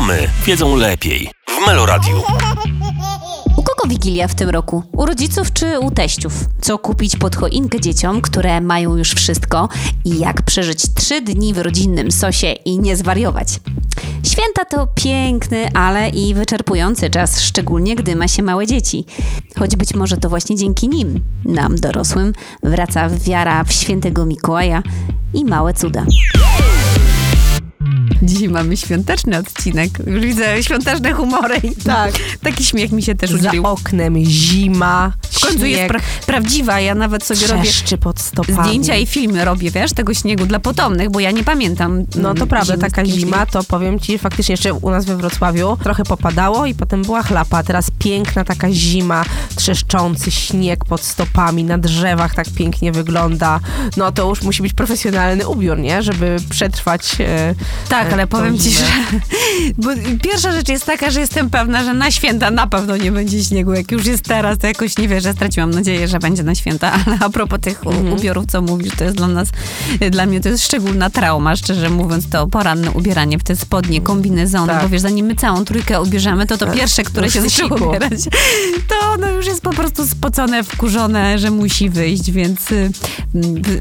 Mamy wiedzą lepiej. W Meloradiu. U kogo Wigilia w tym roku? U rodziców czy u teściów? Co kupić pod choinkę dzieciom, które mają już wszystko? I jak przeżyć trzy dni w rodzinnym sosie i nie zwariować? Święta to piękny, ale i wyczerpujący czas, szczególnie gdy ma się małe dzieci. Choć być może to właśnie dzięki nim, nam dorosłym, wraca wiara w świętego Mikołaja i małe cuda. Dzisiaj mamy świąteczny odcinek. Już widzę świąteczne humory. I Tak. Taki śmiech mi się też Za udzielił. oknem zima, W końcu jest śnieg, pra- prawdziwa. Ja nawet sobie robię trzeszczy pod stopami. zdjęcia i filmy robię, wiesz, tego śniegu dla potomnych, bo ja nie pamiętam. No to mm, prawda, zimy taka takim zima, to powiem ci, faktycznie jeszcze u nas we Wrocławiu trochę popadało i potem była chlapa. Teraz piękna taka zima, trzeszczący śnieg pod stopami, na drzewach tak pięknie wygląda. No to już musi być profesjonalny ubiór, nie? Żeby przetrwać e, Tak, e, ale powiem ci, że bo pierwsza rzecz jest taka, że jestem pewna, że na święta na pewno nie będzie śniegu. Jak już jest teraz, to jakoś nie wierzę, straciłam nadzieję, że będzie na święta, ale a propos tych Mhm. ubiorów, co mówisz, to jest dla nas, dla mnie to jest szczególna trauma, szczerze mówiąc, to poranne ubieranie w te spodnie, kombinezony, Tak. bo wiesz, zanim my całą trójkę ubierzemy, to to Tak. pierwsze, które się zaczęło ubierać, to ono już jest po prostu spocone, wkurzone, że musi wyjść, więc y,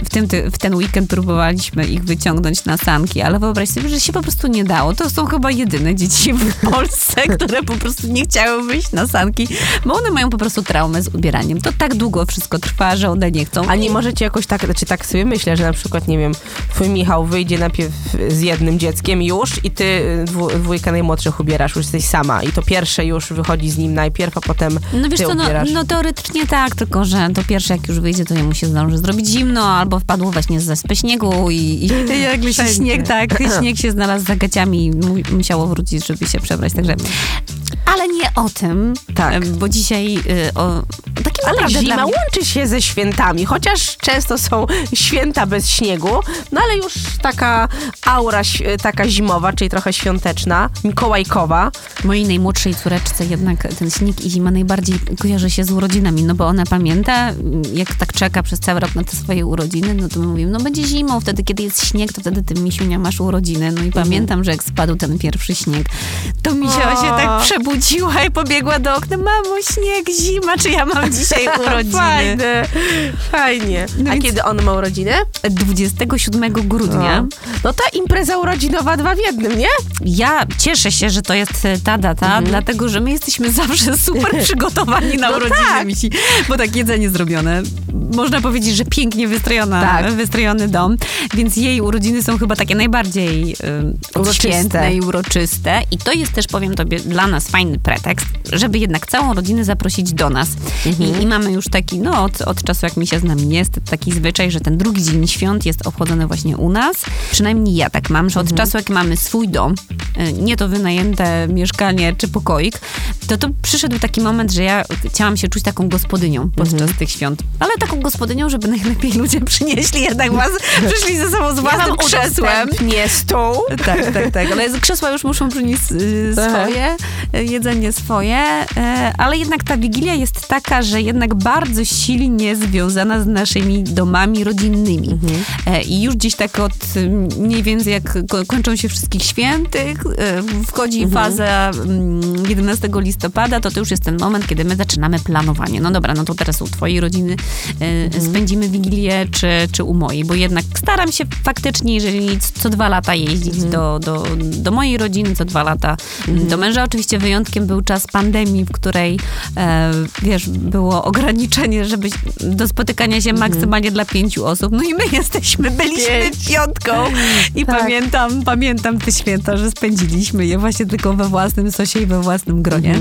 w, tym, ty- w ten weekend próbowaliśmy ich wyciągnąć na sanki, ale wyobraź sobie, że się po prostu nie dało. To są chyba jedyne dzieci w Polsce, które po prostu nie chciały wyjść na sanki, bo one mają po prostu traumę z ubieraniem. To tak długo wszystko trwa, że one nie chcą. A nie możecie jakoś tak, znaczy tak sobie myślę, że na przykład, nie wiem, twój Michał wyjdzie najpierw z jednym dzieckiem już i ty y, dwu, dwójkę najmłodszych ubierasz, już jesteś sama i to pierwsze już wychodzi z nim najpierw, a potem No wiesz ty co, no, ubierasz. no teoretycznie tak, tylko że to pierwsze jak już wyjdzie, to jemu się zdąży zrobić zimno, albo wpadło właśnie z zaspy śniegu i, i jak się śnieg, tak, śnieg się znalazł za gaciami i mu, musiało wrócić, żeby się przebrać, także... Ale nie o tym, Tak. bo dzisiaj y, o takim Ale zima dla łączy się ze świętami, chociaż często są święta bez śniegu, no ale już taka aura ś- taka zimowa, czyli trochę świąteczna, mikołajkowa. Mojej najmłodszej córeczce jednak ten śnieg i zima najbardziej kojarzy się z urodzinami, no bo ona pamięta, jak tak czeka przez cały rok na te swoje urodziny, no to my mówimy, no będzie zimą, wtedy kiedy jest śnieg, to wtedy ty misiunia masz urodziny. No i pamiętam, że jak spadł ten pierwszy śnieg, to misia O. się tak przebudziła i pobiegła do okna, mamo, śnieg, zima, czy ja mam dzisiaj urodziny? Fajne, fajnie. No A i kiedy on ma urodziny? 27 grudnia. No. no ta impreza urodzinowa dwa w jednym, nie? Ja cieszę się, że to jest e, ta data, dlatego że my jesteśmy zawsze super przygotowani na No urodziny tak. misi, bo tak jedzenie zrobione. Można powiedzieć, że pięknie wystrojona, Tak. wystrojony dom, więc jej urodziny są chyba takie najbardziej y, Uroczyste. i uroczyste. I to jest też, powiem tobie, dla nas fajny pretekst, żeby jednak całą rodzinę zaprosić do nas. I, I mamy już taki, no od, od czasu jak mi się z nami jest, taki zwyczaj, że ten drugi dzień świąt jest obchodzony właśnie u nas. Przynajmniej ja tak mam, że od czasu jak mamy swój dom, y, nie to wynajęte mieszkanie czy pokoik, to to przyszedł taki moment, że ja chciałam się czuć taką gospodynią podczas tych świąt. Ale taką gospodynią, żeby najlepiej ludzie przynieśli jednak was, przyszli ze sobą z własnym krzesłem. Nie stół. Tak, tak, tak. Ale krzesła już muszą przynieść y, swoje, y, jedzenie swoje, y, ale jednak ta Wigilia jest taka, że jednak bardzo silnie związana z naszymi domami rodzinnymi. E, I już gdzieś tak od mniej więcej jak ko- kończą się wszystkich świętych, wchodzi faza mm, 11 listopada, to to już jest ten moment, kiedy my zaczynamy planowanie. No dobra, no to teraz u twojej rodziny y, spędzimy Wigilię, czy, czy u mojej, bo jednak staram się faktycznie, jeżeli c- co dwa lata jeździć do, do, do mojej rodziny, co dwa lata do męża. Oczywiście wyjątkiem był czas pandemii, w której e, wiesz, było ograniczenie, żeby do spotykania się maksymalnie dla pięciu osób. No i my jesteśmy, byliśmy Pięć. piątką i Tak. pamiętam, pamiętam te święta, że spędziliśmy je właśnie tylko we własnym sosie i we własnym gronie.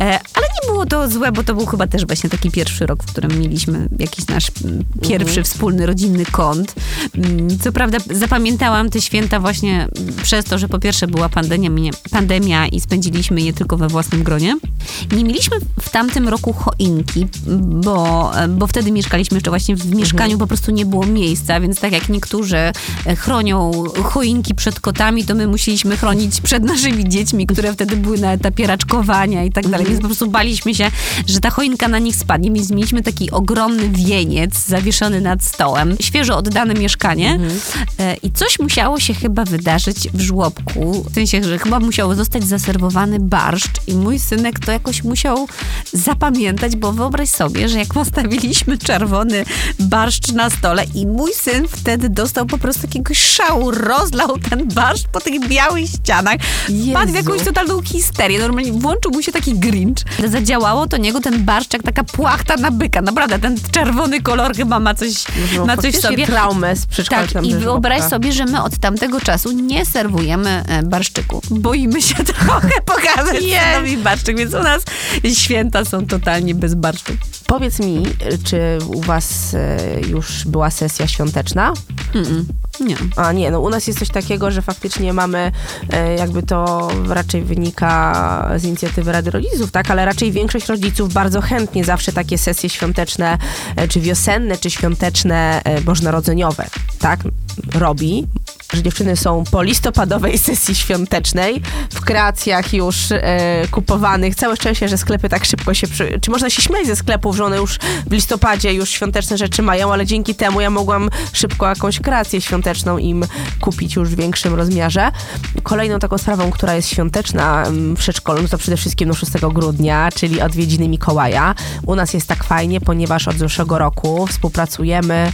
E, ale nie było to złe, bo to był chyba też właśnie taki pierwszy rok, w którym mieliśmy jakiś nasz mm, pierwszy wspólny rodzinny kąt. Mm, Co prawda zapamiętałam te święta właśnie przez to, że po pierwsze była pandemia, pandemia i spędziliśmy je tylko we własnym gronie. Nie mieliśmy w tamtym roku choinki, bo, bo wtedy mieszkaliśmy jeszcze właśnie w mieszkaniu, po prostu nie było miejsca, więc tak jak niektórzy e, chronią choinki przed kotami, to my musieliśmy chronić przed naszymi dziećmi, które wtedy były na etapie raczkowania i tak dalej, więc po prostu baliśmy się, że ta choinka na nich spadnie, więc mieliśmy taki ogromny wieniec zawieszony nad stołem. Świeżo oddane mieszkanie mieszkanie. E, I coś musiało się chyba wydarzyć w żłobku. W sensie, że chyba musiał zostać zaserwowany barszcz i mój synek to jakoś musiał zapamiętać, bo wyobraź sobie, że jak postawiliśmy czerwony barszcz na stole i mój syn wtedy dostał po prostu jakiegoś szału, rozlał ten barszcz po tych białych ścianach, wpadł w Jezu. jakąś totalną histerię. Normalnie włączył mu się taki grinch. Zadziałało to niego ten barszcz jak taka płachta na byka. Naprawdę, ten czerwony kolor chyba ma coś, No, ma coś w sobie. traumę z Tak, i wyobraź sobie, że my od tamtego czasu nie serwujemy e, barszczyku. Boimy się trochę pokazać Jej. synowi barszczyk, więc u nas święta są totalnie bez barszczu. Powiedz mi, czy u was e, już była sesja świąteczna? Mm-mm. Nie. A nie, no u nas jest coś takiego, że faktycznie mamy, e, jakby to raczej wynika z inicjatywy Rady Rodziców, tak, ale raczej większość rodziców bardzo chętnie zawsze takie sesje świąteczne, e, czy wiosenne, czy świąteczne, bożonarodzeniowe, tak, robi. Że dziewczyny są po listopadowej sesji świątecznej, w kreacjach już e, kupowanych. Całe szczęście, że sklepy tak szybko się. Przy... Czy można się śmiać ze sklepów, że one już w listopadzie już świąteczne rzeczy mają, ale dzięki temu ja mogłam szybko jakąś kreację świąteczną im kupić już w większym rozmiarze. Kolejną taką sprawą, która jest świąteczna mm, w przedszkolu, no to przede wszystkim no 6 grudnia, czyli odwiedziny Mikołaja. U nas jest tak fajnie, ponieważ od zeszłego roku współpracujemy.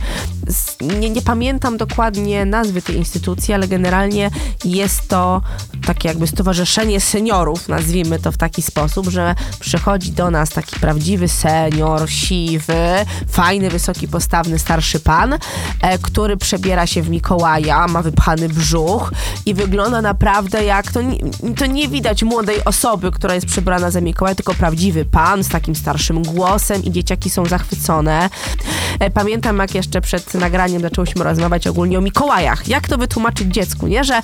Z, nie, nie pamiętam dokładnie nazwy tej instytucji, ale generalnie jest to takie jakby stowarzyszenie seniorów, nazwijmy to w taki sposób, że przychodzi do nas taki prawdziwy senior, siwy, fajny, wysoki, postawny, starszy pan, e, który przebiera się w Mikołaja, ma wypchany brzuch i wygląda naprawdę jak, to nie, to nie widać młodej osoby, która jest przebrana za Mikołaja, tylko prawdziwy pan z takim starszym głosem i dzieciaki są zachwycone. E, Pamiętam, jak jeszcze przed nagraniem zaczęłyśmy rozmawiać ogólnie o Mikołajach. Jak to wytłumaczyć dziecku, nie? Że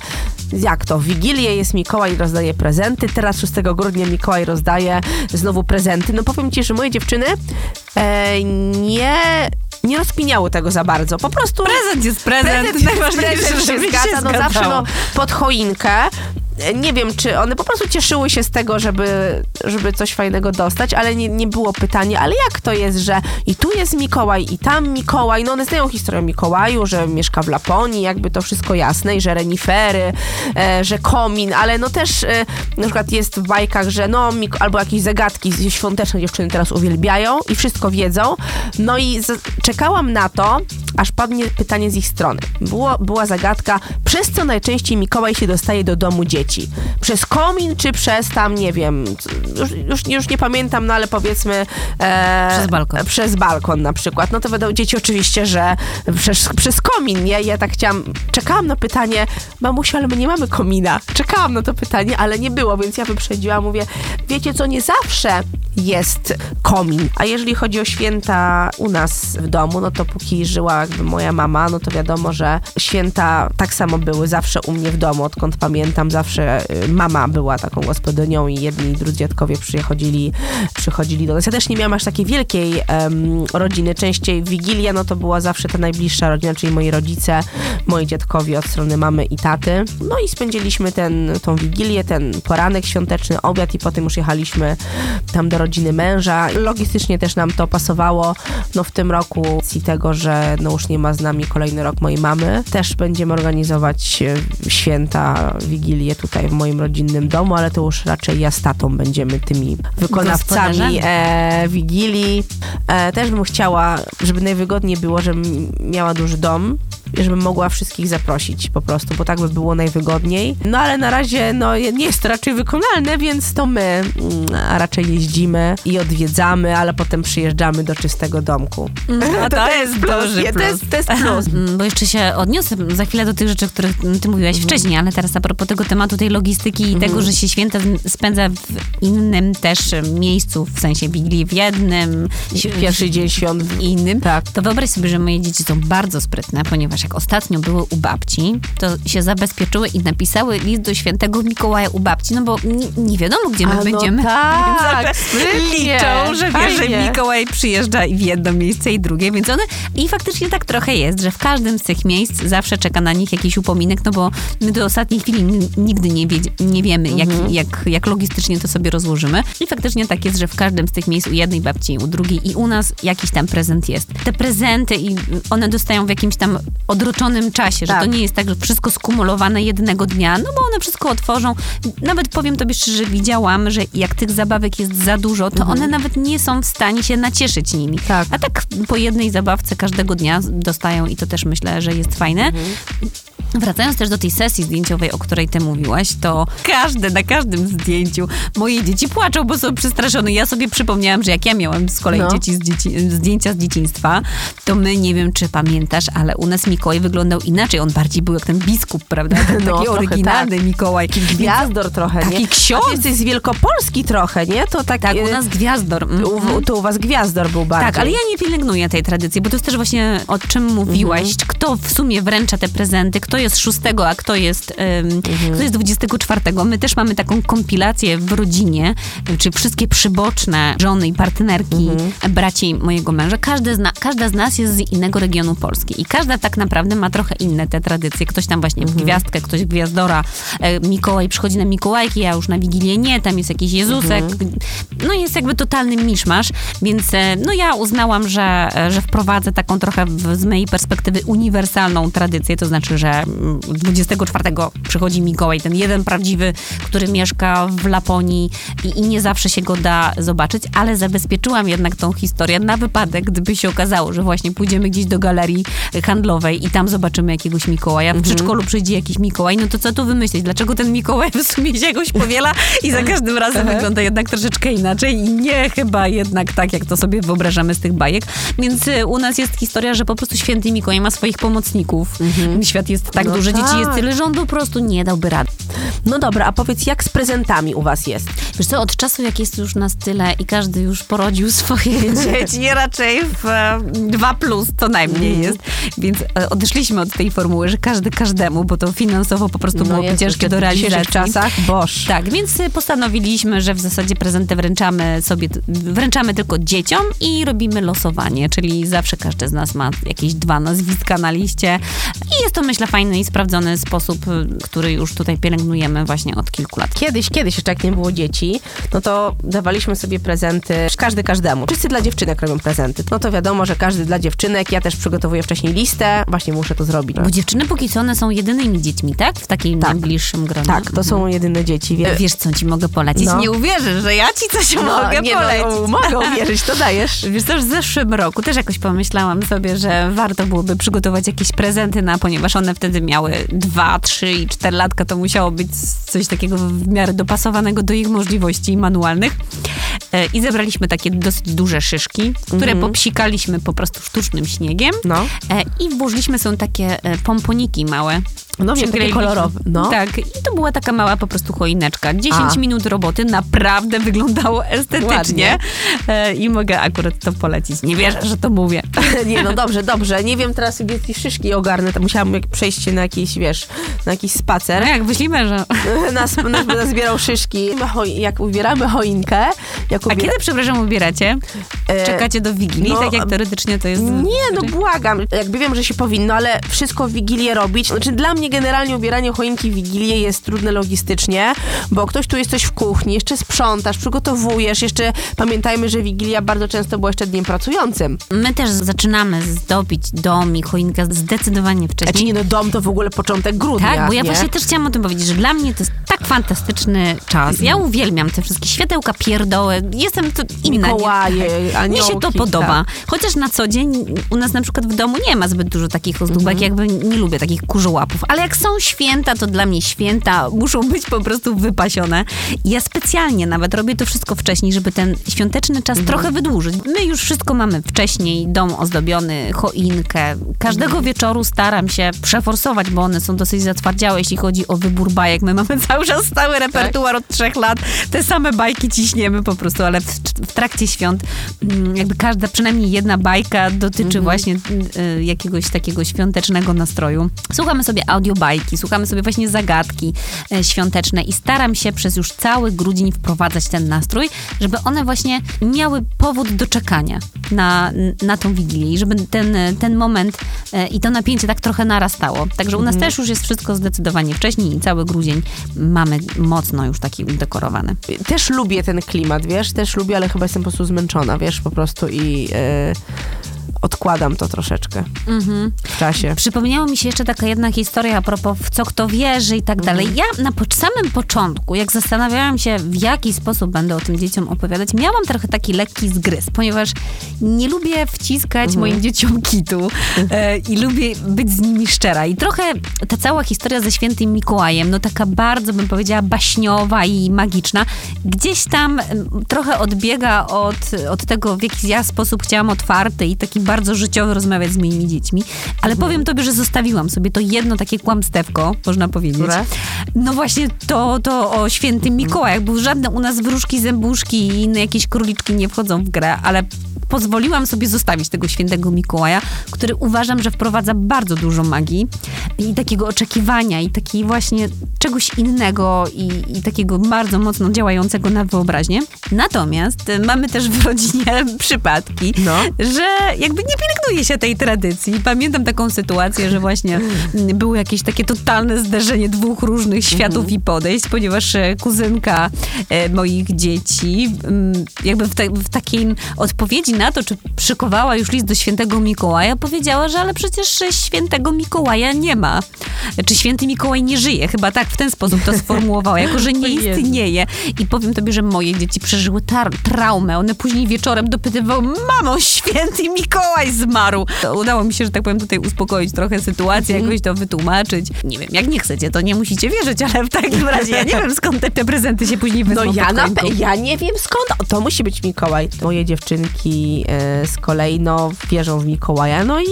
jak to? W Wigilię jest Mikołaj rozdaje prezenty, teraz 6 grudnia Mikołaj rozdaje znowu prezenty. No powiem ci, że moje dziewczyny e, nie, nie rozkminiały tego za bardzo. Po prostu Prezent jest prezent. prezent, Najważniejsze, prezent się zgadza, no zawsze no, pod choinkę. Nie wiem, czy one po prostu cieszyły się z tego, żeby, żeby coś fajnego dostać, ale nie, nie było pytania, ale jak to jest, że i tu jest Mikołaj, i tam Mikołaj, no one znają historię Mikołaju, że mieszka w Laponii, jakby to wszystko jasne, i że renifery, e, że komin, ale no też e, na przykład jest w bajkach, że no, Mik- albo jakieś zagadki świąteczne dziewczyny teraz uwielbiają i wszystko wiedzą, no i czekałam na to, aż padnie pytanie z ich strony. Było, była zagadka, przez co najczęściej Mikołaj się dostaje do domu dzieci? Przez komin, czy przez tam, nie wiem, już, już, już nie pamiętam, no ale powiedzmy... E, Przez balkon. Przez balkon na przykład. No to będą dzieci oczywiście, że przez, przez komin, nie? Ja tak chciałam, czekałam na pytanie, mamusiu, ale my nie mamy komina. Czekałam na to pytanie, ale nie było, więc ja wyprzedziłam, mówię, wiecie co, nie zawsze jest komin. A jeżeli chodzi o święta u nas w domu, no to póki żyła jakby moja mama, no to wiadomo, że święta tak samo były zawsze u mnie w domu, odkąd pamiętam, zawsze y, mama była taką gospodynią i jedni i drudzy dziadkowie przychodzili, przychodzili do nas. Ja też nie miałam aż takiej wielkiej em, rodziny. Częściej Wigilia, no to była zawsze ta najbliższa rodzina, czyli moi rodzice, moi dziadkowie od strony mamy i taty. No i spędziliśmy ten, tą Wigilię, ten poranek świąteczny, obiad i potem już jechaliśmy tam do rodziny męża. Logistycznie też nam to pasowało. No w tym roku z tego, że no już nie ma z nami kolejny rok mojej mamy, też będziemy organizować e, święta, Wigilię tutaj w moim rodzinnym domu, ale to już raczej ja z tatą będziemy tymi wykonawcami e, Wigilii. E, też bym chciała, żeby najwygodniej było, żebym miała duży dom, żebym mogła wszystkich zaprosić po prostu, bo tak by było najwygodniej. No ale na razie no, nie jest to raczej wykonalne, więc to my mm, a raczej jeździmy i odwiedzamy, ale potem przyjeżdżamy do czystego domku. No to, jest duży Nie, plus. To jest, to jest plus. Bo jeszcze się odniosę za chwilę do tych rzeczy, o których ty mówiłaś Mhm. wcześniej, ale teraz a propos tego tematu tej logistyki i tego, że się święta spędza w innym też miejscu, w sensie Wigilii w jednym, Pierwszy dzień świąt w innym, Tak. to wyobraź sobie, że moje dzieci są bardzo sprytne, ponieważ jak ostatnio były u babci, to się zabezpieczyły i napisały list do świętego Mikołaja u babci, no bo nie, nie wiadomo, gdzie my A no będziemy. tak, Więc sprytnie. liczą, że wiesz, że. Mikołaj przyjeżdża i w jedno miejsce i drugie, więc one i faktycznie tak trochę jest, że w każdym z tych miejsc zawsze czeka na nich jakiś upominek, no bo my do ostatniej chwili nigdy nie, wie, nie wiemy, jak, jak, jak logistycznie to sobie rozłożymy. I faktycznie tak jest, że w każdym z tych miejsc u jednej babci, u drugiej i u nas jakiś tam prezent jest. Te prezenty i one dostają w jakimś tam odroczonym czasie, Tak. że to nie jest tak, że wszystko skumulowane jednego dnia, no bo one wszystko otworzą. Nawet powiem tobie szczerze, widziałam, że jak tych zabawek jest za dużo, to one nawet nie są w stanie się nacieszyć nimi. Tak. A tak po jednej zabawce każdego dnia dostają i to też myślę, że jest fajne. Wracając też do tej sesji zdjęciowej, o której ty mówiłaś, to każde, na każdym zdjęciu moje dzieci płaczą, bo są przestraszone. Ja sobie przypomniałam, że jak ja miałam z kolei No. dzieci z dzieci, zdjęcia z dzieciństwa, to my, nie wiem czy pamiętasz, ale u nas Mikołaj wyglądał inaczej. On bardziej był jak ten biskup, prawda? Ten No, taki oryginalny Mikołaj. Gwiazdor trochę, Taki nie? ksiądz. A ty jesteś z Wielkopolski trochę, nie? To tak, Tak, u e, nas gwiazdor. Mhm. u, to u was Gwiazdor był bardziej. Tak, ale ja nie pielęgnuję tej tradycji, bo to jest też właśnie o czym mówiłaś. Mhm. Kto w sumie wręcza te prezenty, kto jest 6, a kto jest, Mhm. kto jest 24. My też mamy taką kompilację w rodzinie, czy wszystkie przyboczne żony i partnerki Mhm. braci mojego męża. Każdy zna, każda z nas jest z innego regionu Polski i każda tak naprawdę ma trochę inne te tradycje. Ktoś tam właśnie Mhm. w gwiazdkę, ktoś gwiazdora, e, Mikołaj przychodzi na Mikołajki, ja już na Wigilię nie, tam jest jakiś Jezusek. Mhm. No jest jakby totalny miszmasz, więc e, no ja uznałam, że, e, że wprowadzę taką trochę w, z mojej perspektywy uniwersalną tradycję, to znaczy, że mm, 24 przychodzi Mikołaj, ten jeden prawdziwy, który mieszka w Laponii i, i nie zawsze się go da zobaczyć, ale zabezpieczyłam jednak tą historię na wypadek, gdyby się okazało, że właśnie pójdziemy gdzieś do galerii handlowej i tam zobaczymy jakiegoś Mikołaja, w przedszkolu przyjdzie jakiś Mikołaj, no to co tu wymyślić? Dlaczego ten Mikołaj w sumie się jakoś powiela i za każdym razem wygląda jednak troszeczkę inaczej i nie chyba jednak tak, jak to sobie wyobrażamy z tych bajek. Więc y, u nas jest historia, że po prostu święty Mikołaj ma swoich pomocników. Świat jest tak No dzieci tak. jest tyle, że on po prostu nie dałby rady. No dobra, a powiedz, jak z prezentami u was jest? Wiesz co, od czasu jak jest już nas tyle i każdy już porodził swoje dzieci, raczej w e, 2 plus co najmniej jest, więc e, odeszliśmy od tej formuły, że każdy każdemu, bo to finansowo po prostu byłoby Jezu, ciężkie do w realizacji. czasach, boż. Tak, więc y, postanowiliśmy, że w zasadzie prezenty wręczamy sobie, wręczamy tylko dzieciom i robimy losowanie, czyli zawsze każdy z nas ma jakieś dwa nazwiska na liście i jest to myślę fajny i sprawdzony sposób, który już tutaj pielęgnujemy właśnie od kilku lat. Kiedyś, kiedyś jeszcze jak nie było dzieci, no to dawaliśmy sobie prezenty, każdy każdemu. Wszyscy dla dziewczynek robią prezenty. No to wiadomo, że każdy dla dziewczynek. Ja też przygotowuję wcześniej listę. Właśnie muszę to zrobić. Bo dziewczyny póki co one są jedynymi dziećmi, tak? W takim Tak. najbliższym gronie. Tak, to są jedyne dzieci. Wie... Wiesz, co ci mogę polecić? No. Nie uwierzysz, że ja ci coś mogę nie, polecić. No, mogę uwierzyć, to dajesz. Wiesz co, w zeszłym roku też jakoś pomyślałam sobie, że warto byłoby przygotować jakieś prezenty na, ponieważ one wtedy miały dwa, trzy i cztery latka, to musiało być coś takiego w miarę dopasowanego do ich możliwości manualnych. E, I zebraliśmy takie dosyć duże szyszki, które popsikaliśmy po prostu sztucznym śniegiem No. e, i włożyliśmy są takie e, pomponiki małe. No wiem, takie kolorowe. No. Tak, i to była taka mała po prostu choineczka. 10 A. minut roboty, naprawdę wyglądało estetycznie Ładnie. i mogę akurat to polecić. Nie wierzę, że to mówię. Nie, no dobrze, dobrze. Nie wiem teraz, gdzie ci szyszki ogarnę, to musiałam przejść na jakiś, wiesz, na jakiś No spacer. jak myślimy, że... Nas, nas będę zbierał szyszki. Jak ubieramy choinkę, jak A ubiera... kiedy, przepraszam, ubieracie? E, Czekacie do Wigilii, no, tak jak teoretycznie to jest... Nie, no błagam. Jakby wiem, że się powinno, ale wszystko w Wigilię robić. Znaczy dla mnie generalnie ubieranie choinki w Wigilię jest trudne logistycznie, bo ktoś tu jest coś w kuchni, jeszcze sprzątasz, przygotowujesz, jeszcze pamiętajmy, że Wigilia bardzo często była jeszcze dniem pracującym. My też zaczynamy zdobić dom i choinkę zdecydowanie Znaczy wcześniej. nie no, dom to w ogóle początek grudnia, Tak, bo ja nie? właśnie też chciałam o tym powiedzieć, że dla mnie to jest tak fantastyczny czas. Ja uwielbiam te wszystkie światełka, pierdoły. Jestem to inna. nie? Mikołaje, Mnie aniołki. się to podoba. tak. Chociaż na co dzień u nas na przykład w domu nie ma zbyt dużo takich ozdóbek, Mhm. jakby nie lubię takich kurzołapów. Ale jak są święta, to dla mnie święta muszą być po prostu wypasione. Ja specjalnie nawet robię to wszystko wcześniej, żeby ten świąteczny czas Mhm. trochę wydłużyć. My już wszystko mamy wcześniej, dom ozdobiony, choinkę. Każdego Mhm. wieczoru staram się przeforsować, bo one są dosyć zatwardziałe, jeśli chodzi o wybór bajek. My mamy cały czas stały repertuar od trzech lat. Te same bajki ciśniemy po prostu, ale w, w trakcie świąt mm, jakby każda, przynajmniej jedna bajka dotyczy właśnie y, jakiegoś takiego świątecznego nastroju. Słuchamy sobie audiobajki, słuchamy sobie właśnie zagadki e, świąteczne i staram się przez już cały grudzień wprowadzać ten nastrój, żeby one właśnie miały powód do czekania na, na tą Wigilię i żeby ten, ten moment e, i to napięcie tak trochę narastało. Także u nas też już jest wszystko zdecydowanie wcześniej i cały grudzień mamy mocno już taki udekorowany. Też lubię ten klimat, wiesz, też lubię, ale chyba jestem po prostu zmęczona, wiesz, po prostu i... e, odkładam to troszeczkę w czasie. Przypomniało mi się jeszcze taka jedna historia a propos w co kto wierzy i tak dalej. Ja na po, samym początku, jak zastanawiałam się, w jaki sposób będę o tym dzieciom opowiadać, miałam trochę taki lekki zgryz, ponieważ nie lubię wciskać moim dzieciom kitu e, i lubię być z nimi szczera. I trochę ta cała historia ze świętym Mikołajem, no taka bardzo bym powiedziała baśniowa i magiczna, gdzieś tam trochę odbiega od, od tego, w jaki ja sposób chciałam otwarty i taki bardzo życiowy rozmawiać z moimi dziećmi. Ale powiem tobie, że zostawiłam sobie to jedno takie kłamstewko, można powiedzieć. Które? No właśnie to, to o świętym Mikołaju. Bo żadne u nas wróżki, zębuszki i inne jakieś króliczki nie wchodzą w grę, ale pozwoliłam sobie zostawić tego świętego Mikołaja, który uważam, że wprowadza bardzo dużo magii i takiego oczekiwania i takiej właśnie czegoś innego i, i takiego bardzo mocno działającego na wyobraźnię. Natomiast y, mamy też w rodzinie przypadki, No. że jakby nie pielęgnuje się tej tradycji. Pamiętam taką sytuację, że właśnie mm, było jakieś takie totalne zderzenie dwóch różnych światów i podejść, ponieważ e, kuzynka e, moich dzieci mm, jakby w, te, w takiej odpowiedzi na to, czy przykowała już list do świętego Mikołaja, powiedziała, że ale przecież świętego Mikołaja nie ma. Czy święty Mikołaj nie żyje? Chyba tak w ten sposób to sformułowała, jako że nie istnieje. I powiem tobie, że moje dzieci przeżyły tar- traumę. One później wieczorem dopytywały, mamo, święty Mikołaj zmarł. To udało mi się, że tak powiem, tutaj uspokoić trochę sytuację, jakoś to wytłumaczyć. Nie wiem, jak nie chcecie, to nie musicie wierzyć, ale w takim razie ja nie wiem, skąd te, te prezenty się później wezmą No ja, na, ja nie wiem skąd. To musi być Mikołaj. Moje dziewczynki e, z kolei no, wierzą w Mikołaja. No i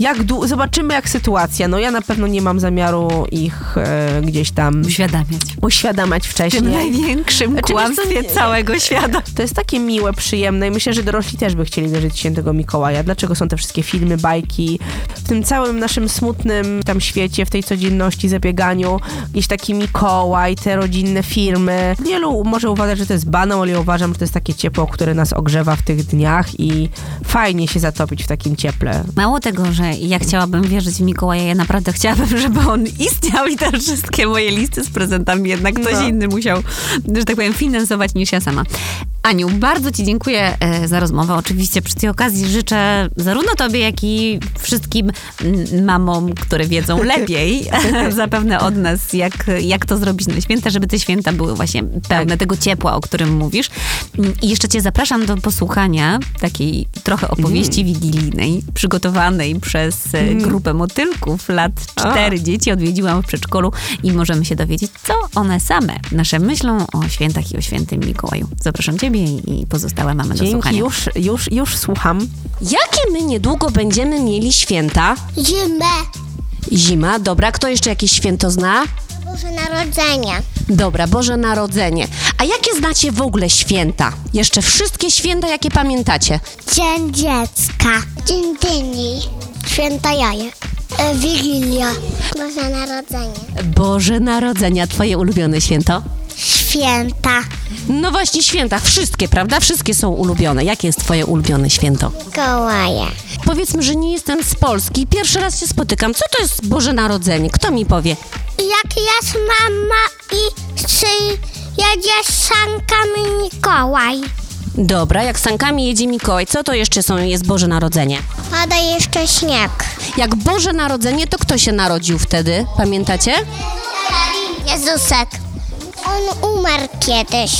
jak zobaczymy jak sytuacja. No ja na pewno nie mam zamiaru ich e, gdzieś tam Uświadamiać. uświadamiać Tym wcześniej. największym Znaczy, kłamstwie całego świata. To jest takie miłe, przyjemne i myślę, że dorośli też by chcieli wierzyć w świętego Mikołaja. Dlaczego są te wszystkie filmy, bajki? W tym całym naszym smutnym tam świecie, w tej codzienności, zabieganiu, gdzieś taki Mikołaj, te rodzinne filmy. Wielu może uważać, że to jest banał, ale ja uważam, że to jest takie ciepło, które nas ogrzewa w tych dniach i fajnie się zatopić w takim cieple. Mało tego, że ja chciałabym wierzyć w Mikołaja, ja naprawdę chciałabym, żeby on istniał i te wszystkie moje listy z prezentami jednak ktoś No. inny musiał, że tak powiem, finansować niż ja sama. Aniu, bardzo Ci dziękuję e, za rozmowę. Oczywiście przy tej okazji życzę zarówno Tobie, jak i wszystkim mm, mamom, które wiedzą lepiej zapewne od nas, jak, jak to zrobić na święta, żeby te święta były właśnie pełne tego ciepła, o którym mówisz. Mm, I jeszcze Cię zapraszam do posłuchania takiej trochę opowieści wigilijnej, przygotowanej przez e, grupę motylków lat cztery dzieci. Odwiedziłam w przedszkolu i możemy się dowiedzieć, co one same nasze myślą o świętach i o świętym Mikołaju. Zapraszam Ciebie i pozostałe mamy do Dzięki, słuchania. już, już, już słucham. Jakie my niedługo będziemy mieli święta? Zimę. Zima, dobra. Kto jeszcze jakieś święto zna? Boże Narodzenie. Dobra, Boże Narodzenie. A jakie znacie w ogóle święta? Jeszcze wszystkie święta, jakie pamiętacie? Dzień dziecka. Dzień dyni. Święta jajek. E, Wigilia. Boże Narodzenie. Boże Narodzenia, twoje ulubione święto? Święta. No właśnie, święta. Wszystkie, prawda? Wszystkie są ulubione. Jakie jest twoje ulubione święto? Kołaje. Powiedzmy, że nie jestem z Polski. Pierwszy raz się spotykam. Co to jest Boże Narodzenie? Kto mi powie? Jak jest mama i przyjedzie z sankami Mikołaj. Dobra, jak sankami jedzie Mikołaj, co to jeszcze są, jest Boże Narodzenie? Pada jeszcze śnieg. Jak Boże Narodzenie, to kto się narodził wtedy? Pamiętacie? Jezusek. On umarł kiedyś.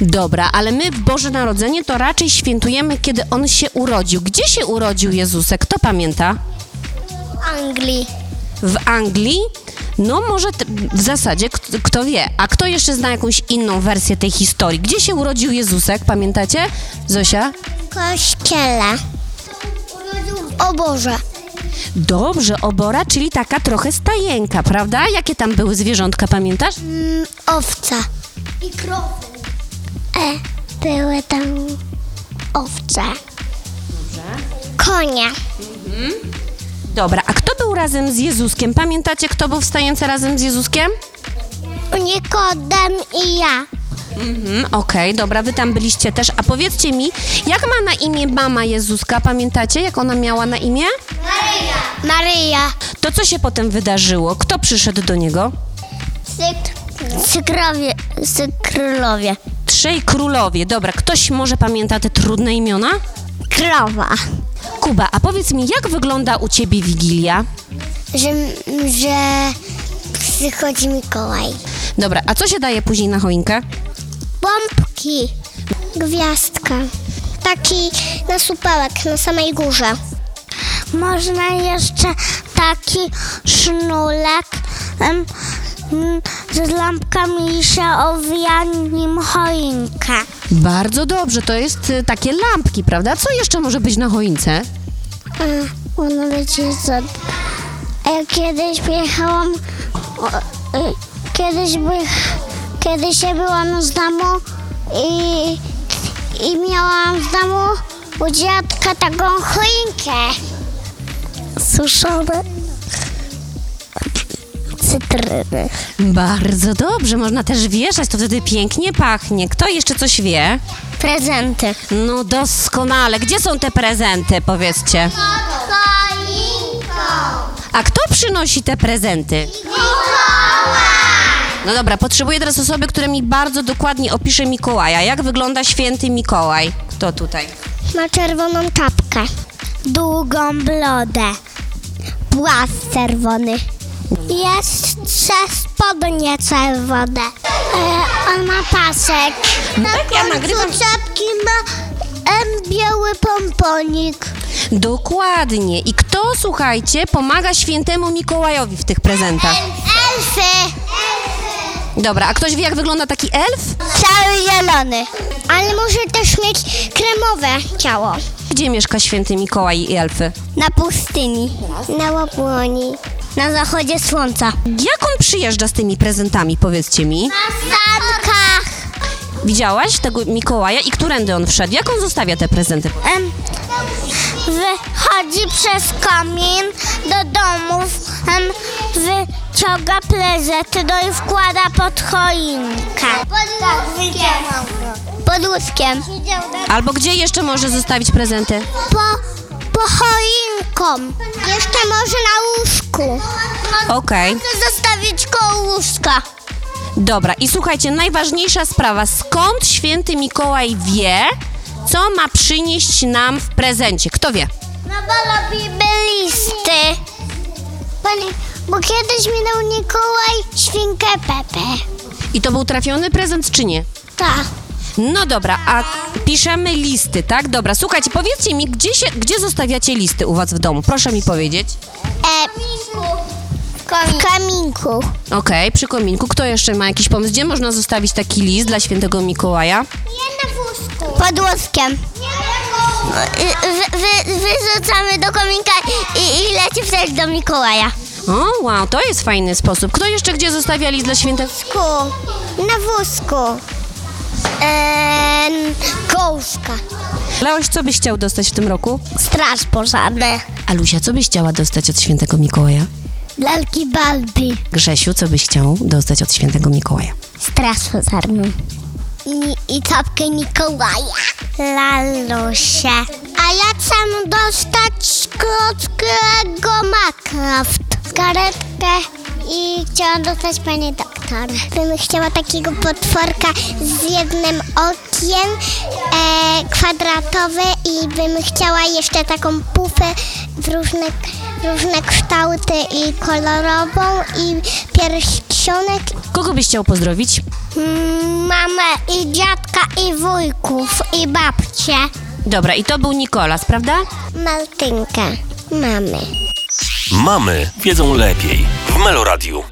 Dobra, ale my w Boże Narodzenie to raczej świętujemy, kiedy On się urodził. Gdzie się urodził Jezusek? Kto pamięta? Anglii. W Anglii? No może w zasadzie kto, kto wie. A kto jeszcze zna jakąś inną wersję tej historii? Gdzie się urodził Jezusek? Pamiętacie? Zosia? W kościele. O Boże. Dobrze, obora, czyli taka trochę stajenka, prawda? Jakie tam były zwierzątka, pamiętasz? Mm, owca. I krowy. E, były tam owce. Konie. Dobra, a kto był razem z Jezuskiem? Pamiętacie, kto był wstający razem z Jezuskiem? Nikodem i ja. Mm, Okej, dobra, wy tam byliście też. A powiedzcie mi, jak ma na imię mama Jezuska? Pamiętacie, jak ona miała na imię? Maryja. To co się potem wydarzyło? Kto przyszedł do niego? Syk, sykrowie, sykrólowie. Trzej królowie. Dobra, ktoś może pamięta te trudne imiona? Krowa. Kuba, a powiedz mi, jak wygląda u ciebie Wigilia? Że, że przychodzi Mikołaj. Dobra, a co się daje później na choinkę? Bombki. Gwiazdka. Taki nasupełek na samej górze. Można jeszcze taki sznurek em, m, z lampkami i się owija nim choinkę. Bardzo dobrze, to jest y, takie lampki, prawda? Co jeszcze może być na choince? A, ono leci. A ja kiedyś jechałam... o, y, Kiedyś by... Kiedyś ja byłam z domu i... I miałam w domu u dziadka taką choinkę. Suszone cytryny. Bardzo dobrze, można też wieszać, to wtedy pięknie pachnie. Kto jeszcze coś wie? Prezenty. No doskonale. Gdzie są te prezenty, powiedzcie? A kto przynosi te prezenty? No dobra, potrzebuję teraz osoby, która mi bardzo dokładnie opisze Mikołaja. Jak wygląda święty Mikołaj? Kto tutaj? Ma czerwoną czapkę. Długą brodę. Płas czerwony. Jest ze spodnie czerwone. E, on ma pasek. No tak, ja nagrywam. czapki ma em, biały pomponik. Dokładnie. I kto, słuchajcie, pomaga świętemu Mikołajowi w tych prezentach? Elfy. Dobra, a ktoś wie, jak wygląda taki elf? Cały zielony. Ale może też mieć kremowe ciało. Gdzie mieszka święty Mikołaj i elfy? Na pustyni. Na łapłoni. Na zachodzie słońca. Jak on przyjeżdża z tymi prezentami, powiedzcie mi? Na statkach. Widziałaś tego Mikołaja i którędy on wszedł? Jak on zostawia te prezenty? Em, wychodzi przez komin do domów, em, wyciąga prezenty no i wkłada pod choinkę. Pod łóżkiem. Pod łóżkiem. Albo gdzie jeszcze może zostawić prezenty? Po, po choinką. Jeszcze może na łóżku. Okej. Może zostawić koło łóżka. Dobra, i słuchajcie, najważniejsza sprawa. Skąd święty Mikołaj wie, co ma przynieść nam w prezencie? Kto wie? No bo lubimy listy. Pani, bo kiedyś minął Mikołaj świnkę Pepę. I to był trafiony prezent, czy nie? Tak. No dobra, a piszemy listy, tak? Dobra, słuchajcie, powiedzcie mi, gdzie, się, gdzie zostawiacie listy u was w domu? Proszę mi powiedzieć. E, w kaminku. Okej, przy kominku. Kto jeszcze ma jakiś pomysł? Gdzie można zostawić taki list dla świętego Mikołaja? Nie na wózku. Pod łóżkiem. Wy, wy, wyrzucamy do kominka i, i leci wtedy do Mikołaja. O, wow, to jest fajny sposób. Kto jeszcze gdzie zostawia list dla świętego? Wózku. Na wózku. Eee, kołska. Leoś, co byś chciał dostać w tym roku? Straż pożarna. Alusia, co byś chciała dostać od świętego Mikołaja? Lalki Balbi. Grzesiu, co byś chciał dostać od świętego Mikołaja? Straż pożarną. I, I czapkę Mikołaja. Lalusie. A ja chcę dostać krótkiego Minecraft. Karetkę i chciałam dostać pani doktor. Bym chciała takiego potworka z jednym okiem e, kwadratowe i bym chciała jeszcze taką pufę w różne, różne kształty i kolorową i pierścionek Kogo byś chciał pozdrowić? Mm, Mamę i dziadka i wujków i babcię. Dobra, i to był Nikolas, prawda? Maltynkę mamy. Mamy wiedzą lepiej w Meloradiu.